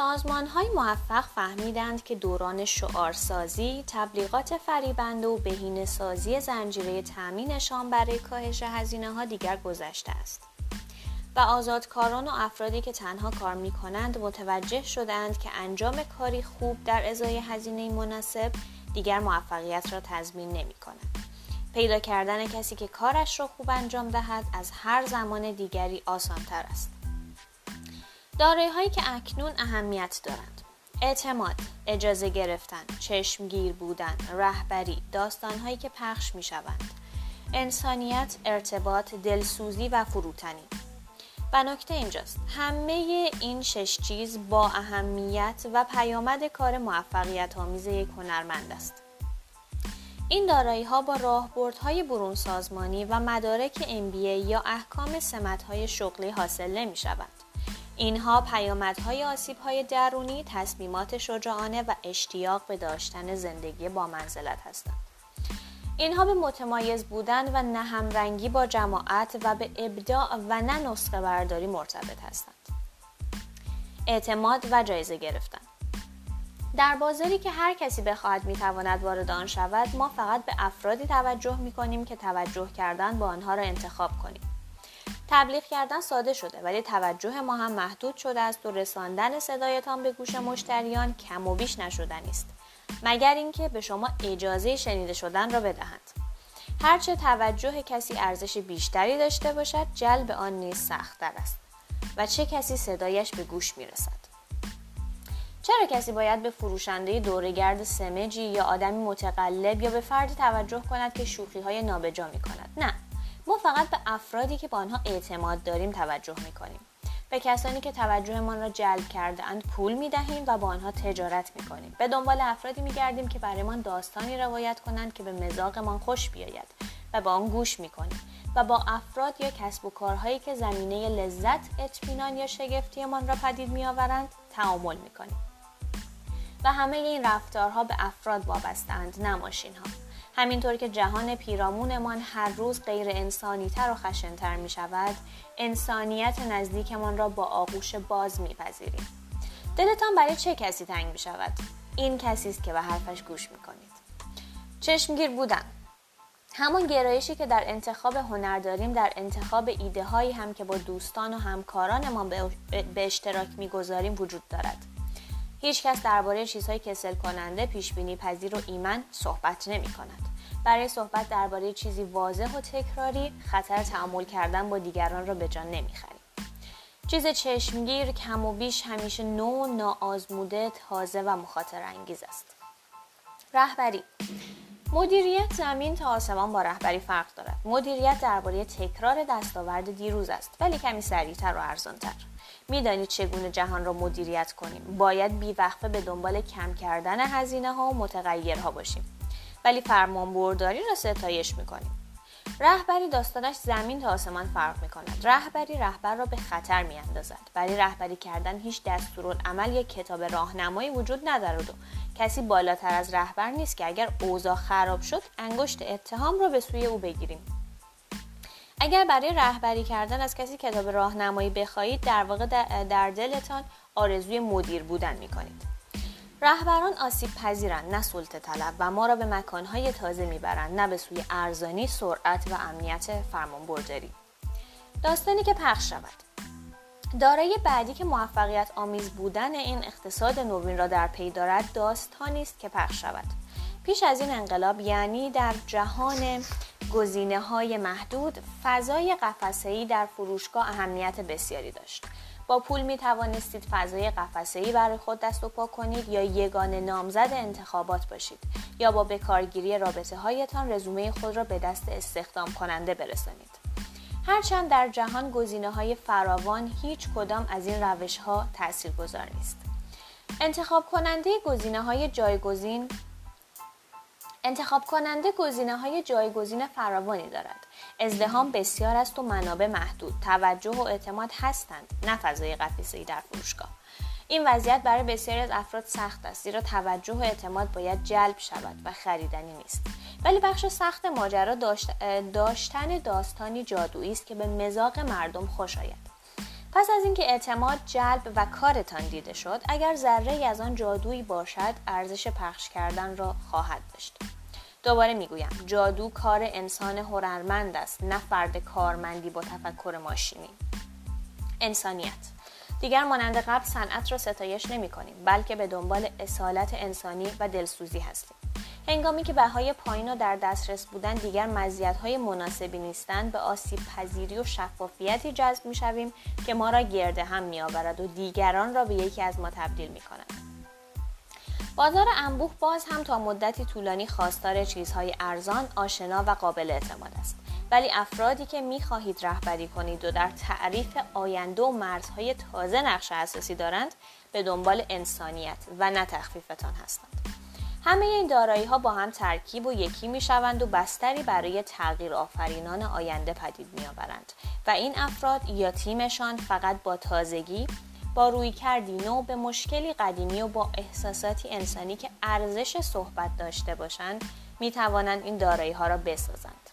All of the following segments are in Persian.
سازمان های موفق فهمیدند که دوران شعارسازی، تبلیغات فریبنده و بهینه سازی زنجیره تأمینشان برای کاهش هزینه ها دیگر گذشته است. و آزادکاران و افرادی که تنها کار می کنند متوجه شدند که انجام کاری خوب در ازای هزینه مناسب دیگر موفقیت را تضمین نمی کند. پیدا کردن کسی که کارش را خوب انجام دهد از هر زمان دیگری آسان تر است. دارایی هایی که اکنون اهمیت دارند. اعتماد، اجازه گرفتن، چشمگیر بودن، رهبری، داستان هایی که پخش می شوند انسانیت، ارتباط، دلسوزی و فروتنی. و نکته اینجاست همه این شش چیز با اهمیت و پیامد کار موفقیت آمیز یک هنرمند است. این دارایی ها با راهبردهای برون سازمانی و مدارک MBA یا احکام سمت های شغلی حاصل نمی شود. اینها پیامدهای آسیبهای درونی، تصمیمات شجاعانه و اشتیاق به داشتن زندگی با منزلت هستند. اینها به متمایز بودن و نه همرنگی با جماعت و به ابداع و نه نسخه برداری مرتبط هستند. اعتماد و جایزه گرفتن در بازاری که هر کسی بخواهد می‌تواند وارد آن شود ما فقط به افرادی توجه می کنیم که توجه کردن با آنها را انتخاب کنیم تبلیغ کردن ساده شده ولی توجه ما هم محدود شده است و رساندن صدایتان به گوش مشتریان کم و بیش نشدنی است. مگر اینکه به شما اجازه شنیده شدن را بدهند. هرچه توجه کسی ارزش بیشتری داشته باشد جلب آن نیز سختتر است و چه کسی صدایش به گوش می رسد چرا کسی باید به فروشنده دورگرد سمجی یا آدمی متقلب یا به فردی توجه کند که شوخی های نابجا می کند؟ نه. ما فقط به افرادی که با آنها اعتماد داریم توجه می کنیم. به کسانی که توجهمان را جلب کرده اند پول می دهیم و با آنها تجارت می کنیم. به دنبال افرادی می گردیم که برایمان داستانی روایت کنند که به مزاقمان خوش بیاید و با آن گوش می کنیم و با افراد یا کسب و کارهایی که زمینه لذت، اطمینان یا شگفتیمان را پدید می آورند تعامل می کنیم. و همه این رفتارها به افراد وابستند نه ماشین ها. همینطور که جهان پیرامونمان هر روز غیر انسانی تر و خشنتر می شود انسانیت نزدیکمان را با آغوش باز می پذیریم. دلتان برای چه کسی تنگ می شود؟ این کسی است که به حرفش گوش می کنید. چشمگیر بودن همان گرایشی که در انتخاب هنر داریم در انتخاب ایده هایی هم که با دوستان و همکارانمان به اشتراک می‌گذاریم وجود دارد هیچ کس درباره چیزهای کسل کننده پیش بینی پذیر و ایمن صحبت نمی کند. برای صحبت درباره چیزی واضح و تکراری خطر تعامل کردن با دیگران را به جان نمی‌خریم. چیز چشمگیر کم و بیش همیشه نو ناآزموده تازه و مخاطر انگیز است. رهبری مدیریت زمین تا آسمان با رهبری فرق دارد. مدیریت درباره تکرار دستاورد دیروز است ولی کمی سریعتر و ارزانتر. می‌دانید چگونه جهان را مدیریت کنیم باید بیوقفه به دنبال کم کردن هزینه ها و متغیرها باشیم ولی فرمان برداری را ستایش می‌کنیم رهبری داستانش زمین تا آسمان فرق می کند. رهبری رهبر را به خطر می اندازد. برای رهبری کردن هیچ دستورالعمل یا کتاب راهنمایی وجود ندارد و کسی بالاتر از رهبر نیست که اگر اوضاع خراب شد انگشت اتهام را به سوی او بگیریم. اگر برای رهبری کردن از کسی کتاب راهنمایی بخواهید در واقع در دلتان آرزوی مدیر بودن می کنید. رهبران آسیب پذیرند نه سلطه طلب و ما را به مکانهای تازه می‌برند نه به سوی ارزانی سرعت و امنیت فرمانبرداری. داستانی که پخش شود. دارای بعدی که موفقیت آمیز بودن این اقتصاد نوین را در پی دارد داستانی است که پخش شود. پیش از این انقلاب یعنی در جهان گزینه های محدود فضای قفسه‌ای در فروشگاه اهمیت بسیاری داشت. با پول می توانستید فضای قفسه‌ای برای خود دست و پا کنید یا یگان نامزد انتخابات باشید یا با بکارگیری رابطه هایتان رزومه خود را به دست استخدام کننده برسانید. هرچند در جهان گزینه های فراوان هیچ کدام از این روش ها تأثیر گذار نیست. انتخاب کننده گزینه های جایگزین انتخاب کننده گزینه های جایگزین فراوانی دارد. ازدهام بسیار است و منابع محدود. توجه و اعتماد هستند نه فضای قفسه‌ای در فروشگاه. این وضعیت برای بسیاری از افراد سخت است زیرا توجه و اعتماد باید جلب شود و خریدنی نیست ولی بخش سخت ماجرا داشتن داستانی جادویی است که به مزاق مردم خوش آید پس از اینکه اعتماد جلب و کارتان دیده شد اگر ذره از آن جادویی باشد ارزش پخش کردن را خواهد داشت. دوباره می‌گویم جادو کار انسان هنرمند است نه فرد کارمندی با تفکر ماشینی. انسانیت. دیگر مانند قبل صنعت را ستایش نمی کنیم بلکه به دنبال اصالت انسانی و دلسوزی هستیم. هنگامی که بهای پایین و در دسترس بودن دیگر های مناسبی نیستند به آسیب پذیری و شفافیتی جذب می شویم که ما را گرده هم می آورد و دیگران را به یکی از ما تبدیل می کند. بازار انبوه باز هم تا مدتی طولانی خواستار چیزهای ارزان، آشنا و قابل اعتماد است. ولی افرادی که می خواهید رهبری کنید و در تعریف آینده و مرزهای تازه نقش اساسی دارند به دنبال انسانیت و نه تخفیفتان هستند. همه این دارایی ها با هم ترکیب و یکی می شوند و بستری برای تغییر آفرینان آینده پدید می آورند و این افراد یا تیمشان فقط با تازگی با روی کردی نو به مشکلی قدیمی و با احساساتی انسانی که ارزش صحبت داشته باشند می توانند این دارایی ها را بسازند.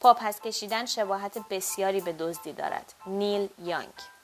پاپس کشیدن شباهت بسیاری به دزدی دارد. نیل یانگ